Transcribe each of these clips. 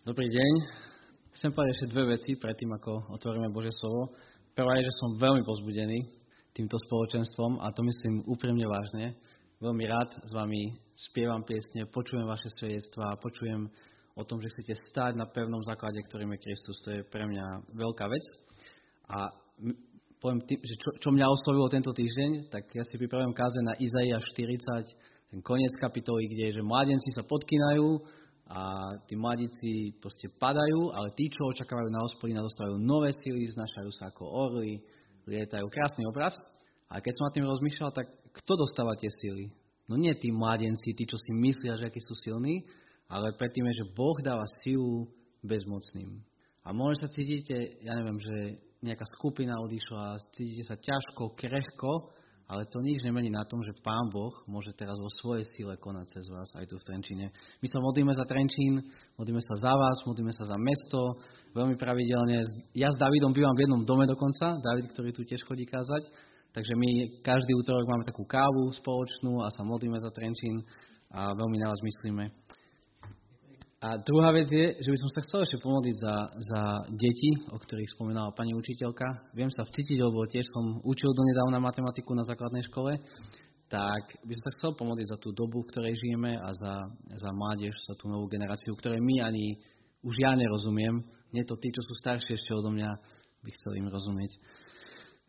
Dobrý deň. Chcem povedať ešte dve veci predtým, ako otvoríme Božie slovo. Prvá je, že som veľmi pozbudený týmto spoločenstvom a to myslím úprimne vážne. Veľmi rád s vami spievam piesne, počujem vaše svedectvá, počujem o tom, že chcete stáť na pevnom základe, ktorým je Kristus. To je pre mňa veľká vec. A poviem, tým, že čo, čo mňa oslovilo tento týždeň, tak ja si pripravujem káze na Izaia 40, ten koniec kapitoly, kde je, že mladenci sa podkynajú, a tí mladíci proste padajú, ale tí, čo očakávajú na hospodina, dostávajú nové sily, znašajú sa ako orly, lietajú. Krásny obraz. A keď som nad tým rozmýšľal, tak kto dostáva tie sily? No nie tí mladenci, tí, čo si myslia, že akí sú silní, ale predtým je, že Boh dáva silu bezmocným. A možno sa cítite, ja neviem, že nejaká skupina odišla, cítite sa ťažko, krehko, ale to nič nemení na tom, že Pán Boh môže teraz vo svojej sile konať cez vás aj tu v Trenčine. My sa modlíme za Trenčín, modlíme sa za vás, modlíme sa za mesto, veľmi pravidelne. Ja s Davidom bývam v jednom dome dokonca, David, ktorý tu tiež chodí kázať, takže my každý útorok máme takú kávu spoločnú a sa modlíme za Trenčín a veľmi na vás myslíme. A druhá vec je, že by som sa chcel ešte pomodliť za, za deti, o ktorých spomínala pani učiteľka. Viem sa vcítiť, lebo tiež som učil donedávna matematiku na základnej škole, tak by som sa chcel pomodliť za tú dobu, v ktorej žijeme a za, za mládež, za tú novú generáciu, ktorej my ani už ja nerozumiem. Nie to tí, čo sú staršie ešte odo mňa, by chceli im rozumieť.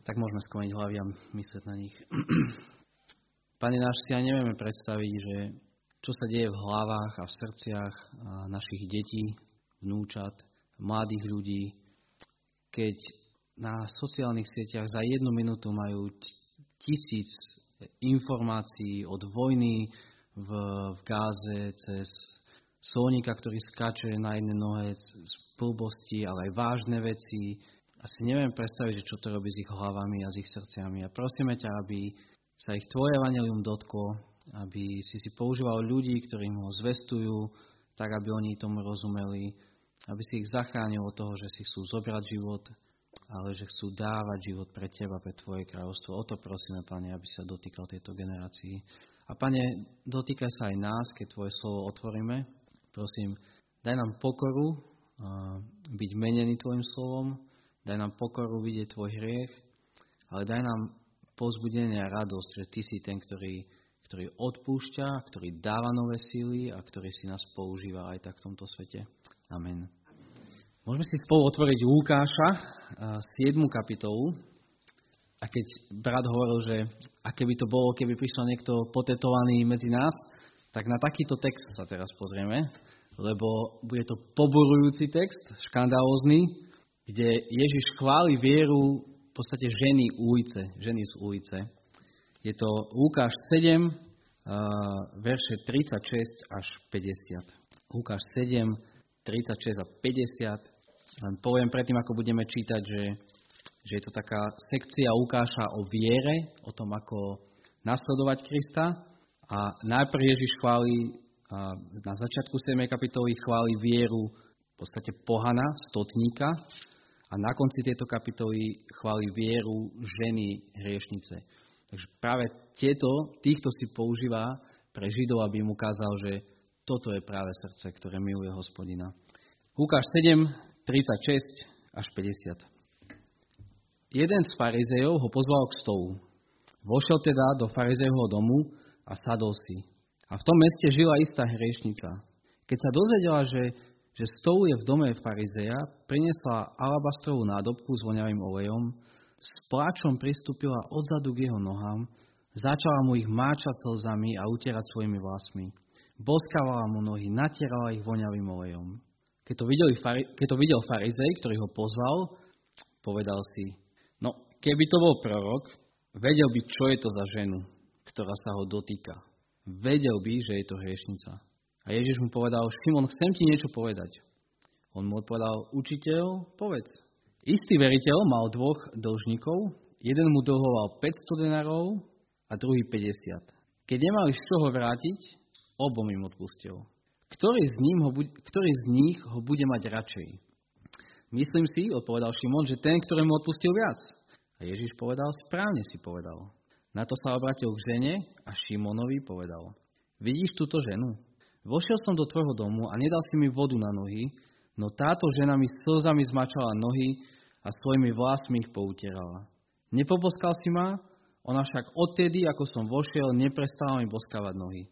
Tak môžeme skloniť hlavy a myslieť na nich. Pane náš, si aj nevieme predstaviť, že čo sa deje v hlavách a v srdciach našich detí, vnúčat, mladých ľudí, keď na sociálnych sieťach za jednu minútu majú tisíc informácií od vojny v, v Gáze cez Sónika, ktorý skáče na jednej nohe z blbosti, ale aj vážne veci. Asi neviem predstaviť, že čo to robí s ich hlavami a s ich srdciami. A prosíme ťa, aby sa ich tvoje evangelium dotklo, aby si si používal ľudí, ktorí mu ho zvestujú, tak aby oni tomu rozumeli, aby si ich zachránil od toho, že si chcú zobrať život, ale že chcú dávať život pre teba, pre tvoje kráľovstvo. O to prosíme, Pane, aby sa dotýkal tejto generácii. A Pane, dotýkaj sa aj nás, keď Tvoje slovo otvoríme. Prosím, daj nám pokoru byť menený Tvojim slovom, daj nám pokoru vidieť Tvoj hriech, ale daj nám pozbudenie a radosť, že Ty si ten, ktorý ktorý odpúšťa, ktorý dáva nové síly a ktorý si nás používa aj tak v tomto svete. Amen. Môžeme si spolu otvoriť Lukáša, 7. kapitolu. A keď brat hovoril, že aké by to bolo, keby prišiel niekto potetovaný medzi nás, tak na takýto text sa teraz pozrieme, lebo bude to poborujúci text, škandálozný, kde Ježiš chváli vieru v podstate ženy ulice, ženy z ulice. Je to Lukáš 7, verše 36 až 50. Lukáš 7, 36 a 50. Len poviem predtým, ako budeme čítať, že, že je to taká sekcia Lukáša o viere, o tom, ako nasledovať Krista. A najprv Ježiš chváli, na začiatku 7. kapitoly chváli vieru v podstate pohana, stotníka, a na konci tejto kapitoly chváli vieru ženy hriešnice. Takže práve tieto, týchto si používa pre Židov, aby im ukázal, že toto je práve srdce, ktoré miluje hospodina. Lukáš 7, 36 až 50. Jeden z farizejov ho pozval k stolu. Vošiel teda do farizejovho domu a sadol si. A v tom meste žila istá hriešnica. Keď sa dozvedela, že, že stol je v dome farizeja, priniesla alabastrovú nádobku s voňavým olejom, s pláčom pristúpila odzadu k jeho nohám, začala mu ich máčať slzami a utierať svojimi vlasmi. Boskávala mu nohy, natierala ich voňavým olejom. Keď to, videl, keď to videl farizej, ktorý ho pozval, povedal si, no keby to bol prorok, vedel by, čo je to za ženu, ktorá sa ho dotýka. Vedel by, že je to hriešnica. A Ježiš mu povedal, Šimon, chcem ti niečo povedať. On mu odpovedal, učiteľ, povedz. Istý veriteľ mal dvoch dlžníkov, jeden mu dlhoval 500 denárov a druhý 50. Keď nemali z čoho vrátiť, obom im odpustil. Ktorý z, ním ho, ktorý z nich ho bude mať radšej? Myslím si, odpovedal Šimon, že ten, ktorému odpustil viac. A Ježiš povedal, správne si povedal. Na to sa obratil k žene a Šimonovi povedal, vidíš túto ženu? Vošiel som do tvojho domu a nedal si mi vodu na nohy, No táto žena mi slzami zmačala nohy a svojimi vlasmi ich poutierala. Nepoboskal si ma, ona však odtedy, ako som vošiel, neprestala mi boskávať nohy.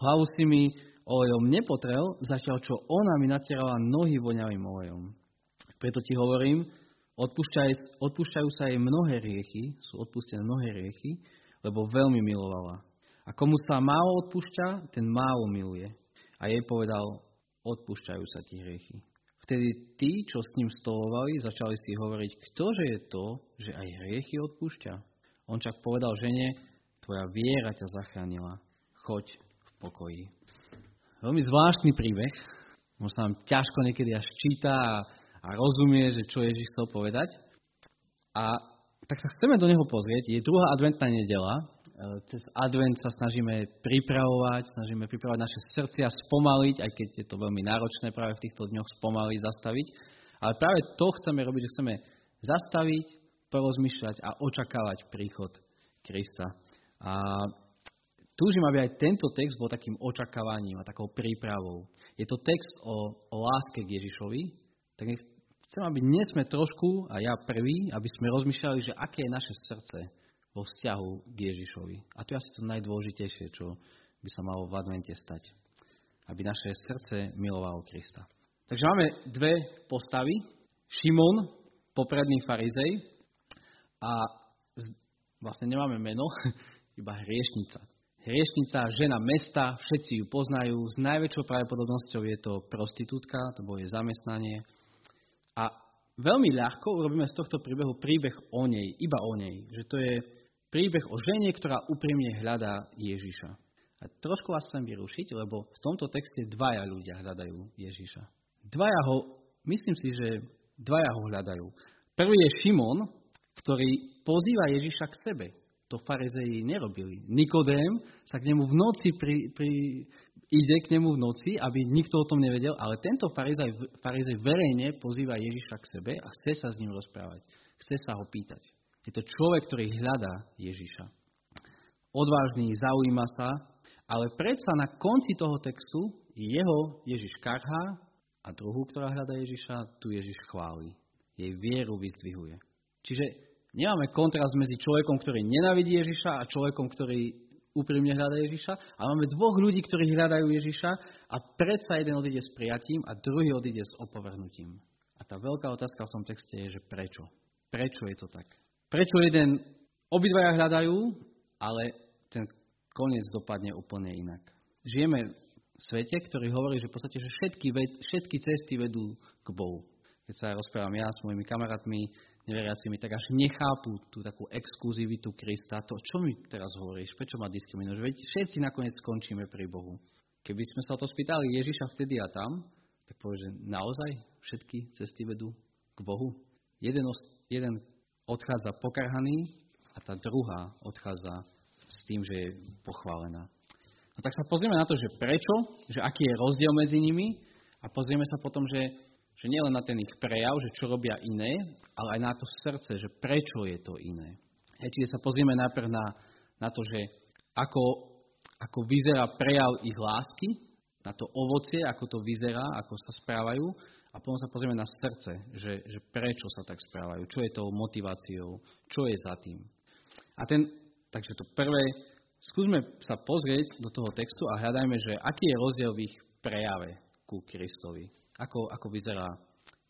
Hlavu si mi olejom nepotrel, zatiaľ čo ona mi natierala nohy voňavým olejom. Preto ti hovorím, odpúšťaj, odpúšťajú sa jej mnohé riechy, sú odpustené mnohé riechy, lebo veľmi milovala. A komu sa málo odpúšťa, ten málo miluje. A jej povedal, odpúšťajú sa ti hriechy. Vtedy tí, čo s ním stolovali, začali si hovoriť, ktože je to, že aj hriechy odpúšťa. On však povedal žene, tvoja viera ťa zachránila, choď v pokoji. Veľmi zvláštny príbeh, možno sa nám ťažko niekedy až číta a, a rozumie, že čo Ježiš chcel povedať. A tak sa chceme do neho pozrieť. Je druhá adventná nedela, cez advent sa snažíme pripravovať, snažíme pripravovať naše srdcia, spomaliť, aj keď je to veľmi náročné práve v týchto dňoch spomaliť, zastaviť. Ale práve to chceme robiť, že chceme zastaviť, porozmýšľať a očakávať príchod Krista. A túžim, aby aj tento text bol takým očakávaním a takou prípravou. Je to text o, o láske k Ježišovi, tak chcem, aby dnes sme trošku, a ja prvý, aby sme rozmýšľali, že aké je naše srdce, vo vzťahu k Ježišovi. A to je asi to najdôležitejšie, čo by sa malo v advente stať. Aby naše srdce milovalo Krista. Takže máme dve postavy. Šimon, popredný farizej a vlastne nemáme meno, iba hriešnica. Hriešnica, žena mesta, všetci ju poznajú. S najväčšou pravdepodobnosťou je to prostitútka, to bolo jej zamestnanie. A veľmi ľahko urobíme z tohto príbehu príbeh o nej, iba o nej. Že to je príbeh o žene, ktorá úprimne hľadá Ježiša. A trošku vás chcem vyrušiť, lebo v tomto texte dvaja ľudia hľadajú Ježiša. Dvaja ho, myslím si, že dvaja ho hľadajú. Prvý je Šimon, ktorý pozýva Ježiša k sebe. To farizeji nerobili. Nikodém sa k nemu v noci pri, pri, ide k nemu v noci, aby nikto o tom nevedel, ale tento farizej, farizej verejne pozýva Ježiša k sebe a chce sa s ním rozprávať. Chce sa ho pýtať. Je to človek, ktorý hľadá Ježiša. Odvážny, zaujíma sa, ale predsa na konci toho textu jeho Ježiš karhá a druhú, ktorá hľadá Ježiša, tu Ježiš chváli. Jej vieru vyzdvihuje. Čiže nemáme kontrast medzi človekom, ktorý nenavidí Ježiša a človekom, ktorý úprimne hľadá Ježiša. A máme dvoch ľudí, ktorí hľadajú Ježiša a predsa jeden odíde s prijatím a druhý odíde s opovrhnutím. A tá veľká otázka v tom texte je, že prečo? Prečo je to tak? Prečo jeden obidvaja hľadajú, ale ten koniec dopadne úplne inak. Žijeme v svete, ktorý hovorí, že v podstate, že všetky, všetky cesty vedú k Bohu. Keď sa rozprávam ja s mojimi kamarátmi, neveriacimi, tak až nechápu tú takú exkluzivitu Krista. To, čo mi teraz hovoríš? Prečo ma diskriminuješ? Veď všetci nakoniec skončíme pri Bohu. Keby sme sa o to spýtali Ježiša vtedy a tam, tak povie, že naozaj všetky cesty vedú k Bohu. Jeden, jeden odchádza pokarhaný a tá druhá odchádza s tým, že je pochválená. No tak sa pozrieme na to, že prečo, že aký je rozdiel medzi nimi a pozrieme sa potom, že, že nielen na ten ich prejav, že čo robia iné, ale aj na to srdce, že prečo je to iné. Hej, čiže sa pozrieme najprv na, na to, že ako, ako vyzerá prejav ich lásky, na to ovocie, ako to vyzerá, ako sa správajú a potom sa pozrieme na srdce, že, že prečo sa tak správajú, čo je tou motiváciou, čo je za tým. A ten, takže to prvé, skúsme sa pozrieť do toho textu a hľadajme, že aký je rozdiel v ich prejave ku Kristovi. Ako, ako vyzerá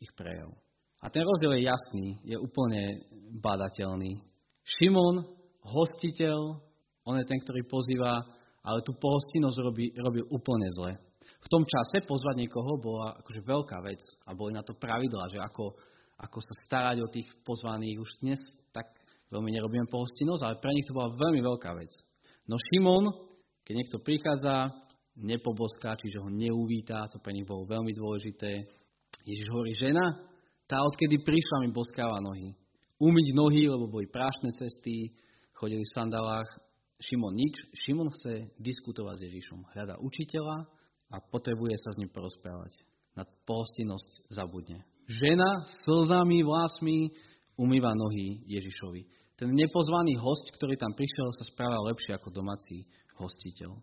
ich prejav. A ten rozdiel je jasný, je úplne badateľný. Šimon, hostiteľ, on je ten, ktorý pozýva, ale tú pohostinnosť robí, robil úplne zle v tom čase pozvať niekoho bola akože veľká vec a boli na to pravidla, že ako, ako sa starať o tých pozvaných. Už dnes tak veľmi nerobíme pohostinnosť, ale pre nich to bola veľmi veľká vec. No Šimon, keď niekto prichádza, nepoboská, čiže ho neuvítá, to pre nich bolo veľmi dôležité. Ježiš hovorí, žena, tá odkedy prišla mi boskáva nohy. Umyť nohy, lebo boli prášne cesty, chodili v sandálach. Šimon nič. Šimon chce diskutovať s Ježišom. Hľada učiteľa, a potrebuje sa s ním porozprávať. Na pohostinnosť zabudne. Žena s slzami, vlasmi umýva nohy Ježišovi. Ten nepozvaný host, ktorý tam prišiel, sa správa lepšie ako domáci hostiteľ.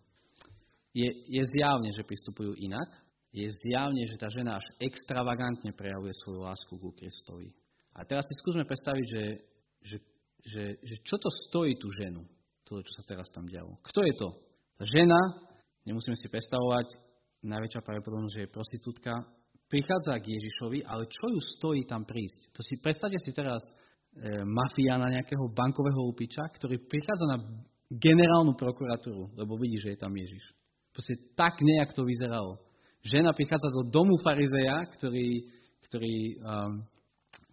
Je, je zjavne, že pristupujú inak. je zjavne, že tá žena až extravagantne prejavuje svoju lásku ku Kristovi. A teraz si skúsme predstaviť, že, že, že, že čo to stojí tú ženu, to, čo sa teraz tam dialo. Kto je to? Tá žena, nemusíme si predstavovať, najväčšia pravdepodobnosť, že je prostitútka, prichádza k Ježišovi, ale čo ju stojí tam prísť? To si predstavte si teraz e, mafiána nejakého bankového lupiča, ktorý prichádza na generálnu prokuratúru, lebo vidí, že je tam Ježiš. Proste tak nejak to vyzeralo. Žena prichádza do domu farizeja, ktorý, ktorý, um,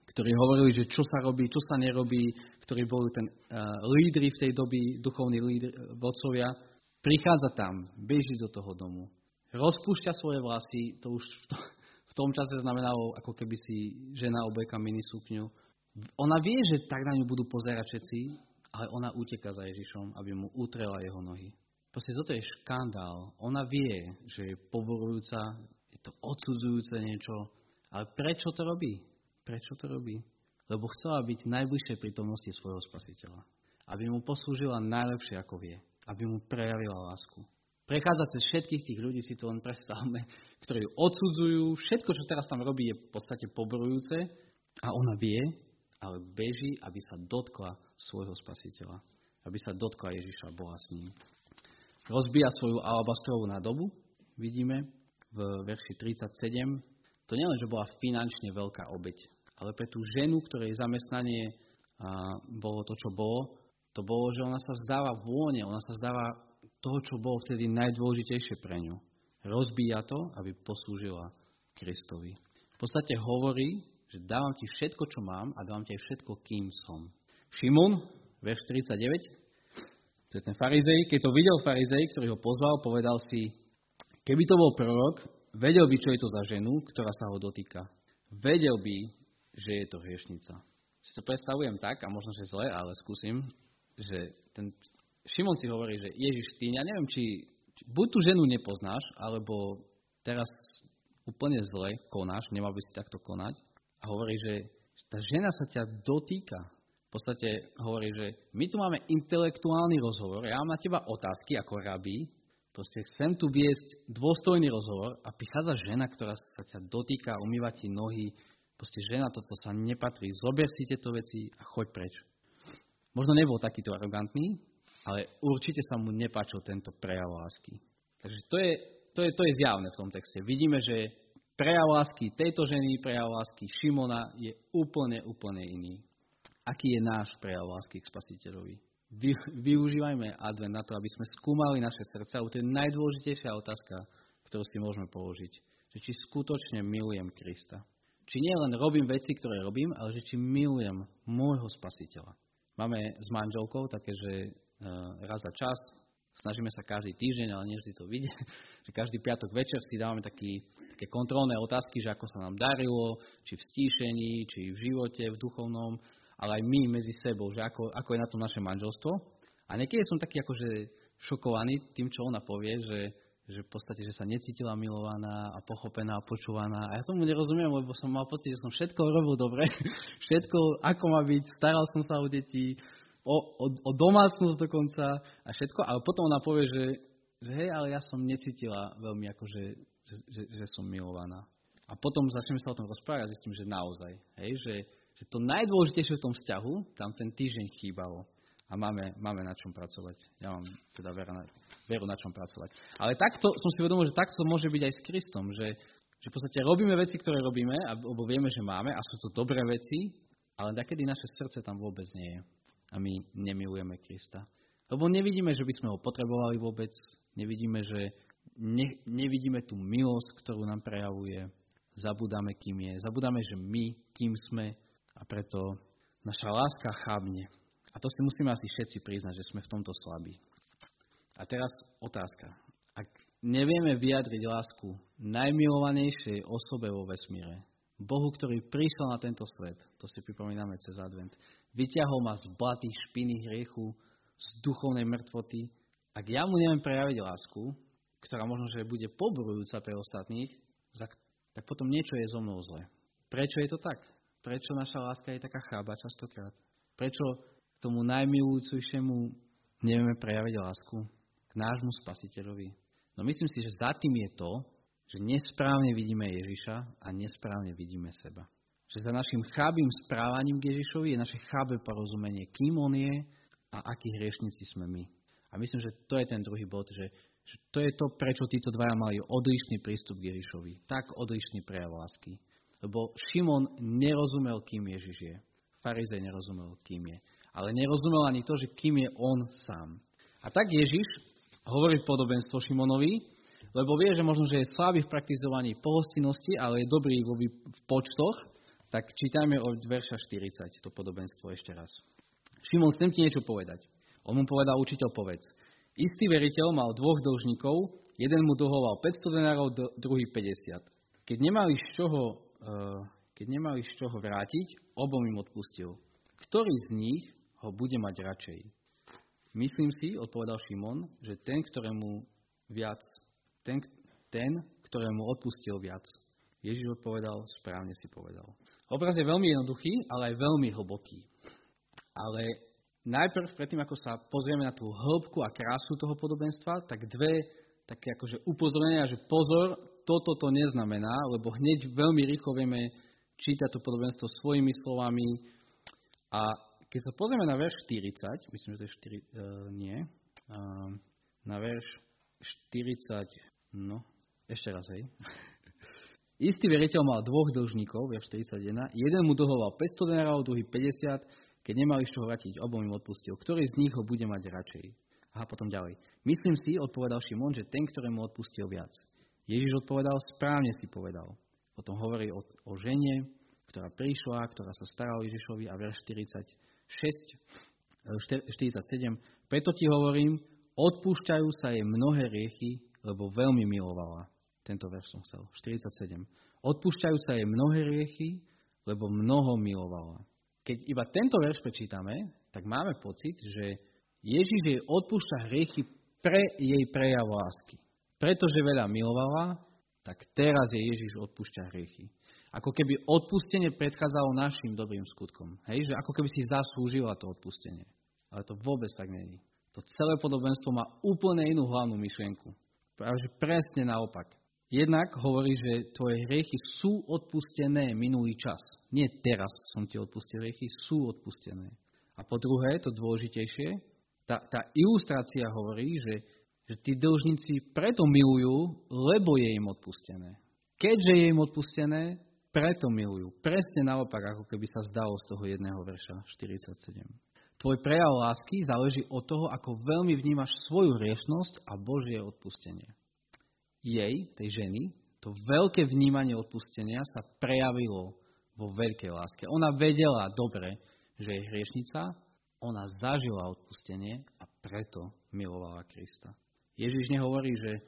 ktorí hovorili, že čo sa robí, čo sa nerobí, ktorí boli ten uh, lídry v tej doby, duchovní lídry, vodcovia, prichádza tam, beží do toho domu, rozpúšťa svoje vlasy, to už v, to, v tom čase znamenalo, ako keby si žena obleka minisúkňu. Ona vie, že tak na ňu budú pozerať všetci, ale ona uteka za Ježišom, aby mu utrela jeho nohy. Proste toto je škandál. Ona vie, že je povorujúca, je to odsudzujúce niečo, ale prečo to robí? Prečo to robí? Lebo chcela byť najbližšej prítomnosti svojho spasiteľa. Aby mu poslúžila najlepšie, ako vie. Aby mu prejavila lásku. Prechádza cez všetkých tých ľudí, si to len predstavme, ktorí ju odsudzujú. Všetko, čo teraz tam robí, je v podstate poborujúce. A ona vie, ale beží, aby sa dotkla svojho spasiteľa. Aby sa dotkla Ježiša, bola s ním. Rozbíja svoju alabastrovú nádobu, vidíme v verši 37. To nielen, že bola finančne veľká obeď, ale pre tú ženu, ktorej zamestnanie bolo to, čo bolo, to bolo, že ona sa zdáva vône, ona sa zdáva toho, čo bolo vtedy najdôležitejšie pre ňu. Rozbíja to, aby poslúžila Kristovi. V podstate hovorí, že dávam ti všetko, čo mám a dávam ti aj všetko, kým som. Šimon, verš 39, to je ten farizej, keď to videl farizej, ktorý ho pozval, povedal si, keby to bol prorok, vedel by, čo je to za ženu, ktorá sa ho dotýka. Vedel by, že je to hriešnica. Si to predstavujem tak, a možno, že zle, ale skúsim, že ten Šimon si hovorí, že Ježiš, ty, ja neviem, či, či buď tú ženu nepoznáš, alebo teraz úplne zle konáš, nemal by si takto konať, a hovorí, že tá žena sa ťa dotýka. V podstate hovorí, že my tu máme intelektuálny rozhovor, ja mám na teba otázky ako rabí, proste chcem tu viesť dôstojný rozhovor a prichádza žena, ktorá sa ťa dotýka, umýva ti nohy, proste žena, toto sa nepatrí, zober si tieto veci a choď preč. Možno nebol takýto arogantný, ale určite sa mu nepáčil tento prejav lásky. Takže to je, to je, to je zjavné v tom texte. Vidíme, že prejav lásky tejto ženy, prejav lásky Šimona je úplne, úplne iný. Aký je náš prejav lásky k spasiteľovi? Vy, využívajme advent na to, aby sme skúmali naše srdca. To je najdôležitejšia otázka, ktorú si môžeme položiť. Že či skutočne milujem Krista. Či nie len robím veci, ktoré robím, ale že či milujem môjho spasiteľa. Máme s manželkou také, že raz za čas snažíme sa každý týždeň, ale nie vždy to vidie, že každý piatok večer si dávame taký, také kontrolné otázky, že ako sa nám darilo, či v stíšení, či v živote, v duchovnom, ale aj my medzi sebou, že ako, ako je na tom naše manželstvo. A niekedy som taký akože šokovaný tým, čo ona povie, že, že v podstate, že sa necítila milovaná a pochopená a počúvaná. A ja tomu nerozumiem, lebo som mal pocit, že som všetko robil dobre, všetko ako má byť, staral som sa o deti, o, o, o domácnosť dokonca a všetko, ale potom ona povie, že, že hej, ale ja som necítila veľmi ako, že, že, že, že som milovaná. A potom začneme sa o tom rozprávať a zistím, že naozaj, hej, že, že to najdôležitejšie v tom vzťahu tam ten týždeň chýbalo. A máme, máme na čom pracovať. Ja mám teda veru na, veru na čom pracovať. Ale takto som si uvedomil, že takto môže byť aj s Kristom, že, že v podstate robíme veci, ktoré robíme, lebo vieme, že máme a sú to dobré veci, ale takedy naše srdce tam vôbec nie je a my nemilujeme Krista. Lebo nevidíme, že by sme ho potrebovali vôbec, nevidíme, že ne, nevidíme tú milosť, ktorú nám prejavuje, zabudáme, kým je, zabudáme, že my, kým sme a preto naša láska chábne. A to si musíme asi všetci priznať, že sme v tomto slabí. A teraz otázka. Ak nevieme vyjadriť lásku najmilovanejšej osobe vo vesmíre, Bohu, ktorý prišiel na tento svet, to si pripomíname cez advent, vyťahol ma z blaty, špiny, hriechu, z duchovnej mŕtvoty. Ak ja mu neviem prejaviť lásku, ktorá možno, že bude poborujúca pre ostatných, tak potom niečo je so mnou zle. Prečo je to tak? Prečo naša láska je taká chába častokrát? Prečo tomu najmilujúcejšiemu nevieme prejaviť lásku? K nášmu spasiteľovi? No myslím si, že za tým je to, že nesprávne vidíme Ježiša a nesprávne vidíme seba. Že za našim chábým správaním k Ježišovi je naše chábe porozumenie, kým on je a akí hriešnici sme my. A myslím, že to je ten druhý bod, že, že to je to, prečo títo dvaja mali odlišný prístup k Ježišovi. Tak odlišný prejav lásky. Lebo Šimon nerozumel, kým Ježiš je. Farizej nerozumel, kým je. Ale nerozumel ani to, že kým je on sám. A tak Ježiš hovorí podobenstvo Šimonovi, lebo vie, že možno, že je slabý v praktizovaní pohostinnosti, ale je dobrý v počtoch, tak čítajme od verša 40 to podobenstvo ešte raz. Šimon, chcem ti niečo povedať. On mu povedal, učiteľ, povedz. Istý veriteľ mal dvoch dlžníkov, jeden mu dlhoval 500 denárov, druhý 50. Keď nemali z čoho, eh, keď nemali z čoho vrátiť, obom im odpustil. Ktorý z nich ho bude mať radšej? Myslím si, odpovedal Šimon, že ten, ktorému viac ten, ten, ktorému odpustil viac. Ježiš odpovedal, správne si povedal. Obraz je veľmi jednoduchý, ale aj veľmi hlboký. Ale najprv, predtým ako sa pozrieme na tú hĺbku a krásu toho podobenstva, tak dve také akože upozornenia, že pozor, toto to neznamená, lebo hneď veľmi rýchlo vieme čítať to podobenstvo svojimi slovami. A keď sa pozrieme na verš 40, myslím, že to je 4, uh, e, nie, uh, na verš 40, No, ešte raz, hej. Istý veriteľ mal dvoch dlžníkov, verš 41. Jeden mu dlhoval 500 denárov, druhý 50. Keď nemali z čoho vrátiť, obom im odpustil. Ktorý z nich ho bude mať radšej? A potom ďalej. Myslím si, odpovedal Šimon, že ten, ktorému odpustil viac. Ježiš odpovedal, správne si povedal. Potom hovorí o, o žene, ktorá prišla, ktorá sa starala o Ježišovi a verš 46, 47. Preto ti hovorím, odpúšťajú sa jej mnohé riechy, lebo veľmi milovala. Tento verš som chcel. 47. Odpúšťajú sa jej mnohé riechy, lebo mnoho milovala. Keď iba tento verš prečítame, tak máme pocit, že Ježiš jej odpúšťa hriechy pre jej prejav lásky. Pretože veľa milovala, tak teraz je Ježiš odpúšťa hriechy. Ako keby odpustenie predchádzalo našim dobrým skutkom. Hej? Že ako keby si zaslúžila to odpustenie. Ale to vôbec tak není. To celé podobenstvo má úplne inú hlavnú myšlienku. Práve presne naopak. Jednak hovorí, že tvoje hriechy sú odpustené minulý čas. Nie teraz som ti odpustil hriechy, sú odpustené. A po druhé, to dôležitejšie, tá, tá ilustrácia hovorí, že, že tí dlžníci preto milujú, lebo je im odpustené. Keďže je im odpustené, preto milujú. Presne naopak, ako keby sa zdalo z toho jedného verša 47. Tvoj prejav lásky záleží od toho, ako veľmi vnímaš svoju hriešnosť a Božie odpustenie. Jej, tej ženy, to veľké vnímanie odpustenia sa prejavilo vo veľkej láske. Ona vedela dobre, že je hriešnica, ona zažila odpustenie a preto milovala Krista. Ježiš nehovorí, že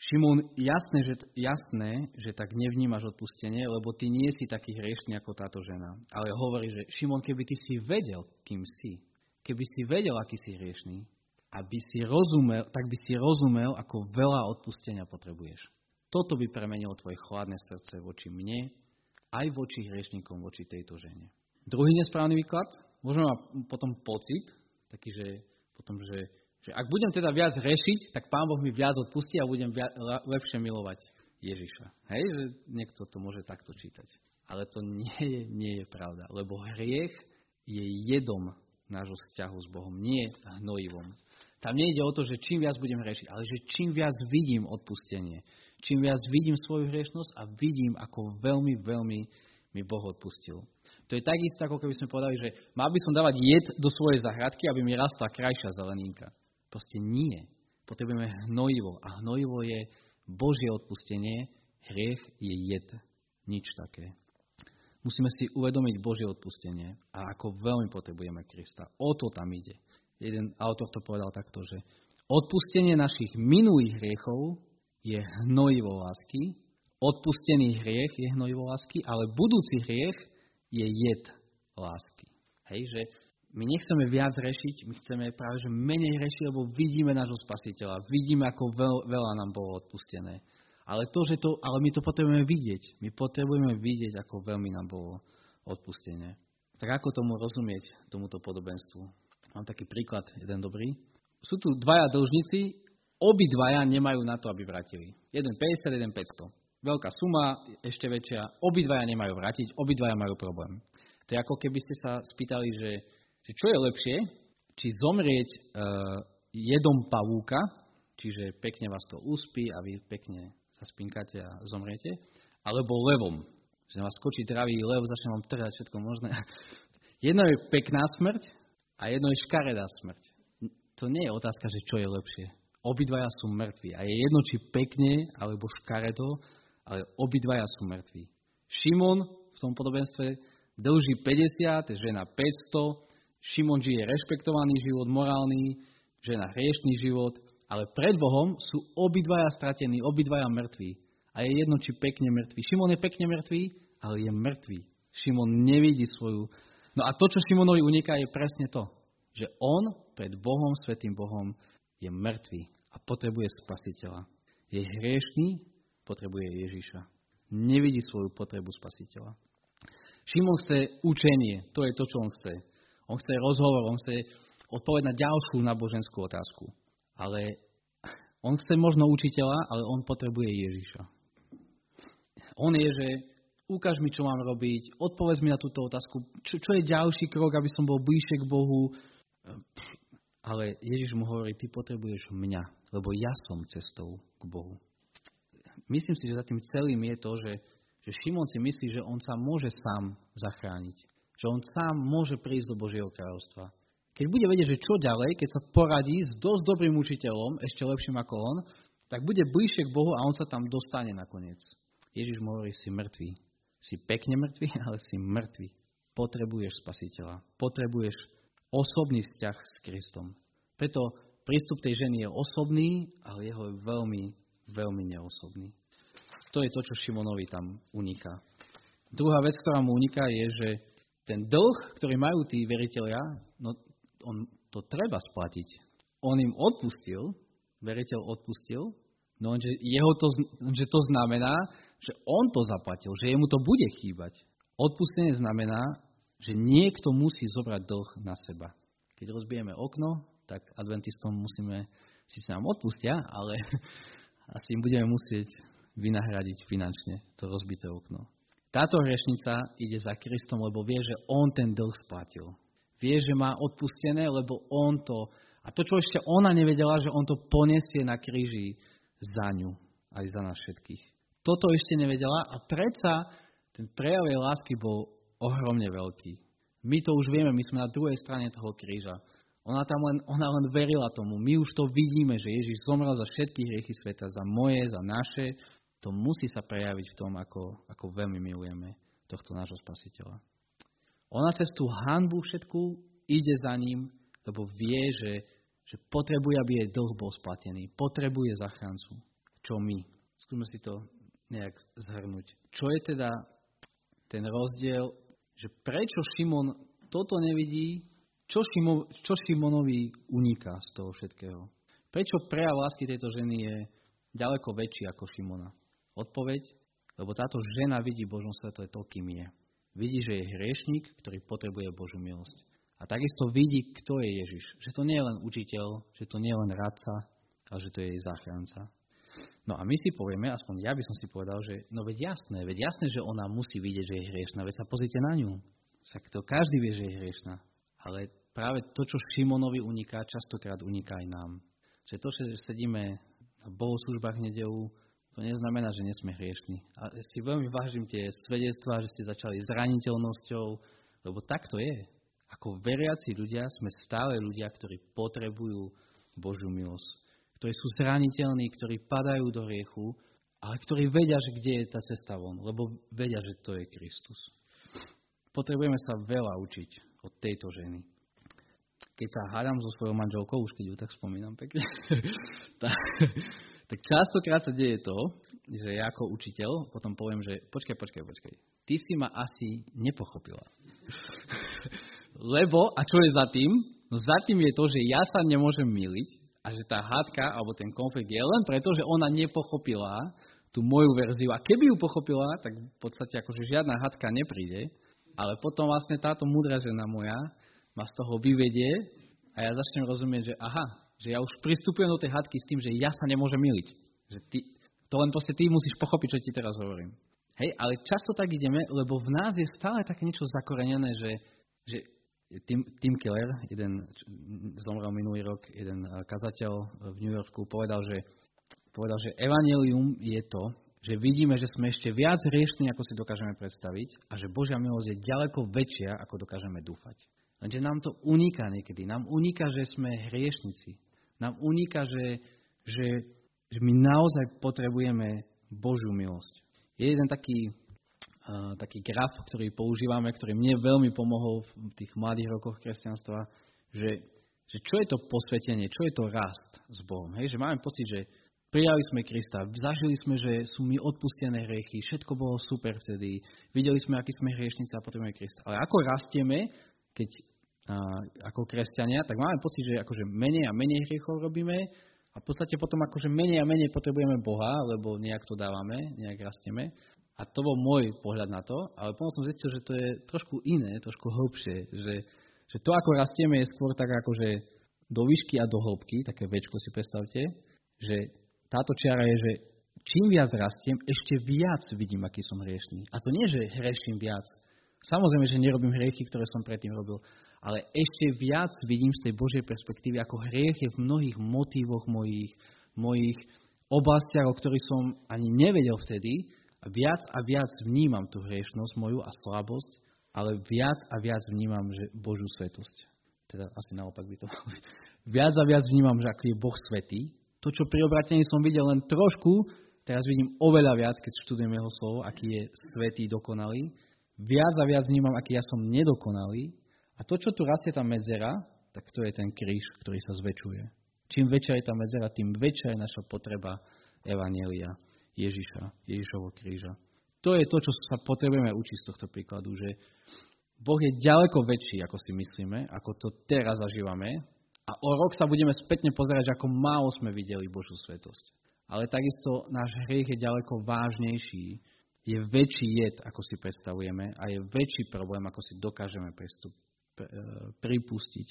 Šimon, jasné že, jasné, že tak nevnímaš odpustenie, lebo ty nie si taký hriešný ako táto žena. Ale hovorí, že Šimon, keby ty si vedel, kým si, keby si vedel, aký si hriešný, aby si rozumel, tak by si rozumel, ako veľa odpustenia potrebuješ. Toto by premenilo tvoje chladné srdce voči mne, aj voči hriešnikom, voči tejto žene. Druhý nesprávny výklad, možno má potom pocit, taký, že potom, že že ak budem teda viac rešiť, tak Pán Boh mi viac odpustí a budem viac, lepšie milovať Ježiša. Hej, že niekto to môže takto čítať. Ale to nie je, nie je pravda, lebo hriech je jedom nášho vzťahu s Bohom, nie hnojivom. Tam nejde o to, že čím viac budem rešiť, ale že čím viac vidím odpustenie, čím viac vidím svoju hriešnosť a vidím, ako veľmi, veľmi mi Boh odpustil. To je takisto, ako keby sme povedali, že mal by som dávať jed do svojej zahradky, aby mi rastla krajšia zeleninka. Proste nie. Potrebujeme hnojivo. A hnojivo je Božie odpustenie, hriech je jed. Nič také. Musíme si uvedomiť Božie odpustenie a ako veľmi potrebujeme Krista. O to tam ide. Jeden autor to povedal takto, že odpustenie našich minulých hriechov je hnojivo lásky, odpustený hriech je hnojivo lásky, ale budúci hriech je jed lásky. Hej, že my nechceme viac rešiť, my chceme práve že menej rešiť, lebo vidíme nášho spasiteľa, vidíme, ako veľ, veľa nám bolo odpustené. Ale, to, že to, ale my to potrebujeme vidieť. My potrebujeme vidieť, ako veľmi nám bolo odpustené. Tak ako tomu rozumieť, tomuto podobenstvu? Mám taký príklad, jeden dobrý. Sú tu dvaja dlžníci obidvaja nemajú na to, aby vrátili. Jeden 50, jeden 500. Veľká suma, ešte väčšia. Obidvaja nemajú vrátiť, obidvaja majú problém. To je ako keby ste sa spýtali, že, že čo je lepšie, či zomrieť uh, jedom pavúka, čiže pekne vás to uspí a vy pekne sa spinkáte a zomriete, alebo levom, že vás skočí travý lev, začne vám trhať všetko možné. Jedno je pekná smrť a jedno je škaredá smrť. To nie je otázka, že čo je lepšie. Obidvaja sú mŕtvi. A je jedno, či pekne alebo škaredo, ale obidvaja sú mŕtvi. Šimon v tom podobenstve dlží 50, žena 500, Šimon žije rešpektovaný život, morálny, žena hriešný život, ale pred Bohom sú obidvaja stratení, obidvaja mŕtvi. A je jedno, či pekne mŕtvi. Šimon je pekne mŕtvý, ale je mŕtvý. Šimon nevidí svoju... No a to, čo Šimonovi uniká, je presne to, že on pred Bohom, Svetým Bohom, je mŕtvý a potrebuje spasiteľa. Je hriešný, potrebuje Ježiša. Nevidí svoju potrebu spasiteľa. Šimon chce učenie, to je to, čo on chce. On chce rozhovor, on chce odpovedať na ďalšiu náboženskú otázku. Ale on chce možno učiteľa, ale on potrebuje Ježiša. On je, že ukáž mi, čo mám robiť, odpovedz mi na túto otázku, čo, čo je ďalší krok, aby som bol bližšie k Bohu. Ale Ježiš mu hovorí, ty potrebuješ mňa, lebo ja som cestou k Bohu. Myslím si, že za tým celým je to, že, že Šimon si myslí, že on sa môže sám zachrániť. Že on sám môže prísť do Božieho kráľovstva. Keď bude vedieť, že čo ďalej, keď sa poradí s dosť dobrým učiteľom, ešte lepším ako on, tak bude bližšie k Bohu a on sa tam dostane nakoniec. Ježiš mu hovorí, si mŕtvý. Si pekne mŕtvý, ale si mŕtvý. Potrebuješ spasiteľa. Potrebuješ osobný vzťah s Kristom. Preto prístup tej ženy je osobný, ale jeho je veľmi, veľmi neosobný. To je to, čo Šimonovi tam uniká. Druhá vec, ktorá mu uniká, je, že ten dlh, ktorý majú tí veriteľia, no on to treba splatiť. On im odpustil, veriteľ odpustil, no že, jeho to, že to znamená, že on to zaplatil, že jemu to bude chýbať. Odpustenie znamená, že niekto musí zobrať dlh na seba. Keď rozbijeme okno, tak adventistom musíme, sa nám odpustia, ale asi im budeme musieť vynahradiť finančne to rozbité okno. Táto hriešnica ide za Kristom, lebo vie, že on ten dlh splatil. Vie, že má odpustené, lebo on to... A to, čo ešte ona nevedela, že on to poniesie na kríži za ňu, aj za nás všetkých. Toto ešte nevedela a predsa ten prejav jej lásky bol ohromne veľký. My to už vieme, my sme na druhej strane toho kríža. Ona tam len, ona len verila tomu. My už to vidíme, že Ježiš zomrel za všetky hriechy sveta, za moje, za naše. To musí sa prejaviť v tom, ako, ako veľmi milujeme tohto nášho spasiteľa. Ona cez tú hanbu všetku ide za ním, lebo vie, že, že potrebuje, aby jej dlh bol splatený. Potrebuje zachráncu. Čo my? Skúsme si to nejak zhrnúť. Čo je teda ten rozdiel že prečo Šimon toto nevidí, čo, Šimo, čo Šimonovi uniká z toho všetkého. Prečo prejav lásky tejto ženy je ďaleko väčší ako Šimona? Odpoveď, lebo táto žena vidí Božom svetle to, kým je. Vidí, že je hriešnik, ktorý potrebuje Božú milosť. A takisto vidí, kto je Ježiš. Že to nie je len učiteľ, že to nie je len radca, ale že to je jej záchranca. No a my si povieme, aspoň ja by som si povedal, že no veď jasné, veď jasné, že ona musí vidieť, že je hriešná, veď sa pozrite na ňu. Však to každý vie, že je hriešná. Ale práve to, čo Šimonovi uniká, častokrát uniká aj nám. Že to, že sedíme na bohoslužbách nedelu, to neznamená, že nie sme hriešni. A si veľmi vážim tie svedectvá, že ste začali zraniteľnosťou, lebo tak to je. Ako veriaci ľudia sme stále ľudia, ktorí potrebujú Božiu milosť ktorí sú zraniteľní, ktorí padajú do riechu, ale ktorí vedia, že kde je tá cesta von, lebo vedia, že to je Kristus. Potrebujeme sa veľa učiť od tejto ženy. Keď sa hádam so svojou manželkou, už keď ju tak spomínam pekne, tak, tak častokrát sa deje to, že ja ako učiteľ potom poviem, že počkaj, počkaj, počkaj, ty si ma asi nepochopila. Lebo, a čo je za tým? No za tým je to, že ja sa nemôžem miliť, a že tá hádka alebo ten konflikt je len preto, že ona nepochopila tú moju verziu. A keby ju pochopila, tak v podstate akože žiadna hádka nepríde, ale potom vlastne táto múdra žena moja ma z toho vyvedie a ja začnem rozumieť, že aha, že ja už pristupujem do tej hadky s tým, že ja sa nemôžem miliť. Že ty, to len proste ty musíš pochopiť, čo ti teraz hovorím. Hej, ale často tak ideme, lebo v nás je stále také niečo zakorenené, že, že Tim, Tim Keller, jeden zomrel minulý rok, jeden eh, kazateľ v New Yorku, povedal, že, povedal, že evanelium je to, že vidíme, že sme ešte viac riešení, ako si dokážeme predstaviť a že Božia milosť je ďaleko väčšia, ako dokážeme dúfať. Lenže nám to uniká niekedy. Nám uniká, že sme hriešnici. Nám uniká, že, že, že my naozaj potrebujeme Božiu milosť. Je jeden taký, uh, taký graf, ktorý používame, ktorý mne veľmi pomohol v tých mladých rokoch kresťanstva, že, že čo je to posvetenie, čo je to rast s Bohom. Hej? Že máme pocit, že Prijali sme Krista, zažili sme, že sú mi odpustené hriechy, všetko bolo super vtedy, videli sme, aký sme hriešnici a potrebujeme Krista. Ale ako rastieme, keď ako kresťania, tak máme pocit, že akože menej a menej hriechov robíme a v podstate potom akože menej a menej potrebujeme Boha, lebo nejak to dávame, nejak rastieme. A to bol môj pohľad na to, ale potom som zistil, že to je trošku iné, trošku hlbšie, že, že to, ako rastieme, je skôr tak akože do výšky a do hĺbky, také väčko si predstavte, že táto čiara je, že čím viac rastiem, ešte viac vidím, aký som hriešný. A to nie, že hreším viac. Samozrejme, že nerobím hriechy, ktoré som predtým robil, ale ešte viac vidím z tej Božej perspektívy, ako hriech je v mnohých motívoch mojich, mojich oblastiach, o ktorých som ani nevedel vtedy. A viac a viac vnímam tú hriešnosť moju a slabosť, ale viac a viac vnímam že Božú svetosť. Teda asi naopak by to malo Viac a viac vnímam, že aký je Boh svetý to, čo pri obratení som videl len trošku, teraz vidím oveľa viac, keď študujem jeho slovo, aký je svetý, dokonalý. Viac a viac vnímam, aký ja som nedokonalý. A to, čo tu rastie tá medzera, tak to je ten kríž, ktorý sa zväčšuje. Čím väčšia je tá medzera, tým väčšia je naša potreba Evanielia Ježiša, Ježišovho kríža. To je to, čo sa potrebujeme učiť z tohto príkladu, že Boh je ďaleko väčší, ako si myslíme, ako to teraz zažívame, a o rok sa budeme spätne pozerať, ako málo sme videli Božú svetosť. Ale takisto náš hriech je ďaleko vážnejší, je väčší jed, ako si predstavujeme a je väčší problém, ako si dokážeme pripustiť.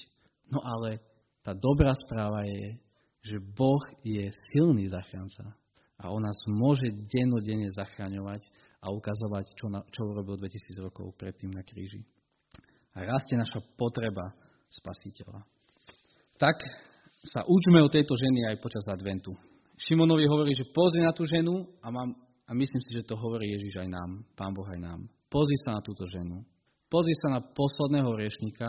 No ale tá dobrá správa je, že Boh je silný zachranca a on nás môže dennodenne zachraňovať a ukazovať, čo, na, čo urobil 2000 rokov predtým na kríži. A rastie naša potreba spasiteľa tak sa učme o tejto ženy aj počas adventu. Šimonovi hovorí, že pozri na tú ženu a, mám, a myslím si, že to hovorí Ježiš aj nám, Pán Boh aj nám. Pozri sa na túto ženu. Pozri sa na posledného riešnika,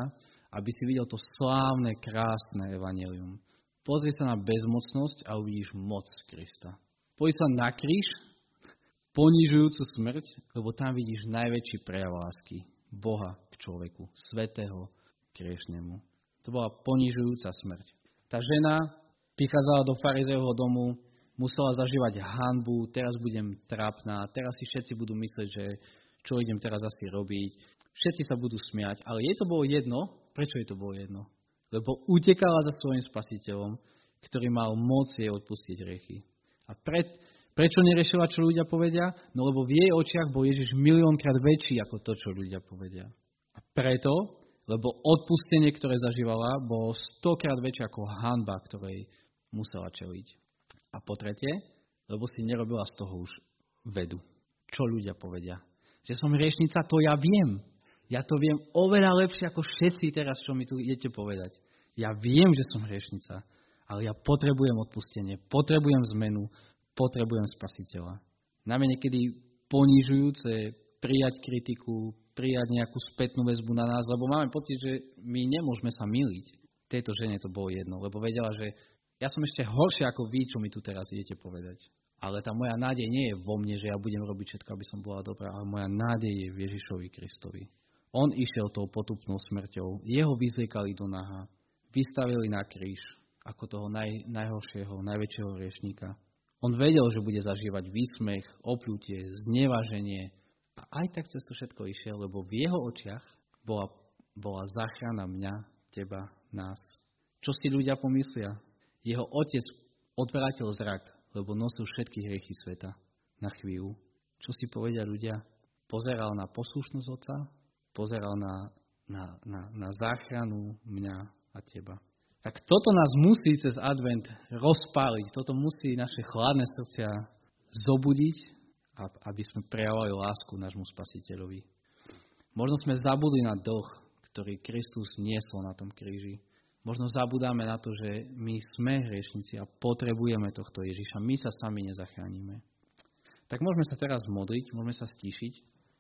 aby si videl to slávne, krásne evanelium. Pozri sa na bezmocnosť a uvidíš moc Krista. Pozri sa na kríž, ponižujúcu smrť, lebo tam vidíš najväčší prejav lásky Boha k človeku, svetého k riešnemu. To bola ponižujúca smrť. Tá žena prichádzala do farizejovho domu, musela zažívať hanbu, teraz budem trápna, teraz si všetci budú myslieť, že čo idem teraz asi robiť. Všetci sa budú smiať, ale jej to bolo jedno. Prečo jej to bolo jedno? Lebo utekala za svojim spasiteľom, ktorý mal moc jej odpustiť riechy. A pred, prečo neriešila, čo ľudia povedia? No lebo v jej očiach bol Ježiš miliónkrát väčší ako to, čo ľudia povedia. A preto lebo odpustenie, ktoré zažívala, bolo stokrát väčšie ako hanba, ktorej musela čeliť. A po tretie, lebo si nerobila z toho už vedu. Čo ľudia povedia? Že som riešnica, to ja viem. Ja to viem oveľa lepšie ako všetci teraz, čo mi tu idete povedať. Ja viem, že som hriešnica, ale ja potrebujem odpustenie, potrebujem zmenu, potrebujem spasiteľa. Nám je niekedy ponižujúce prijať kritiku, prijať nejakú spätnú väzbu na nás, lebo máme pocit, že my nemôžeme sa miliť. Tejto žene to bolo jedno, lebo vedela, že ja som ešte horšie ako vy, čo mi tu teraz idete povedať. Ale tá moja nádej nie je vo mne, že ja budem robiť všetko, aby som bola dobrá, ale moja nádej je v Ježišovi Kristovi. On išiel tou potupnou smrťou, jeho vyzliekali do naha, vystavili na kríž ako toho naj, najhoršieho, najväčšieho riešníka. On vedel, že bude zažívať výsmech, opľutie, znevaženie, a aj tak cez to všetko išiel, lebo v jeho očiach bola, bola záchrana mňa, teba, nás. Čo si ľudia pomyslia? Jeho otec odvrátil zrak, lebo nosil všetky hriechy sveta na chvíľu. Čo si povedia ľudia? Pozeral na poslušnosť otca, pozeral na, na, na, na záchranu mňa a teba. Tak toto nás musí cez advent rozpáliť. Toto musí naše chladné srdcia zobudiť, aby sme prejavovali lásku nášmu spasiteľovi. Možno sme zabudli na dlh, ktorý Kristus niesol na tom kríži. Možno zabudáme na to, že my sme hriešnici a potrebujeme tohto Ježiša. My sa sami nezachránime. Tak môžeme sa teraz modliť, môžeme sa stíšiť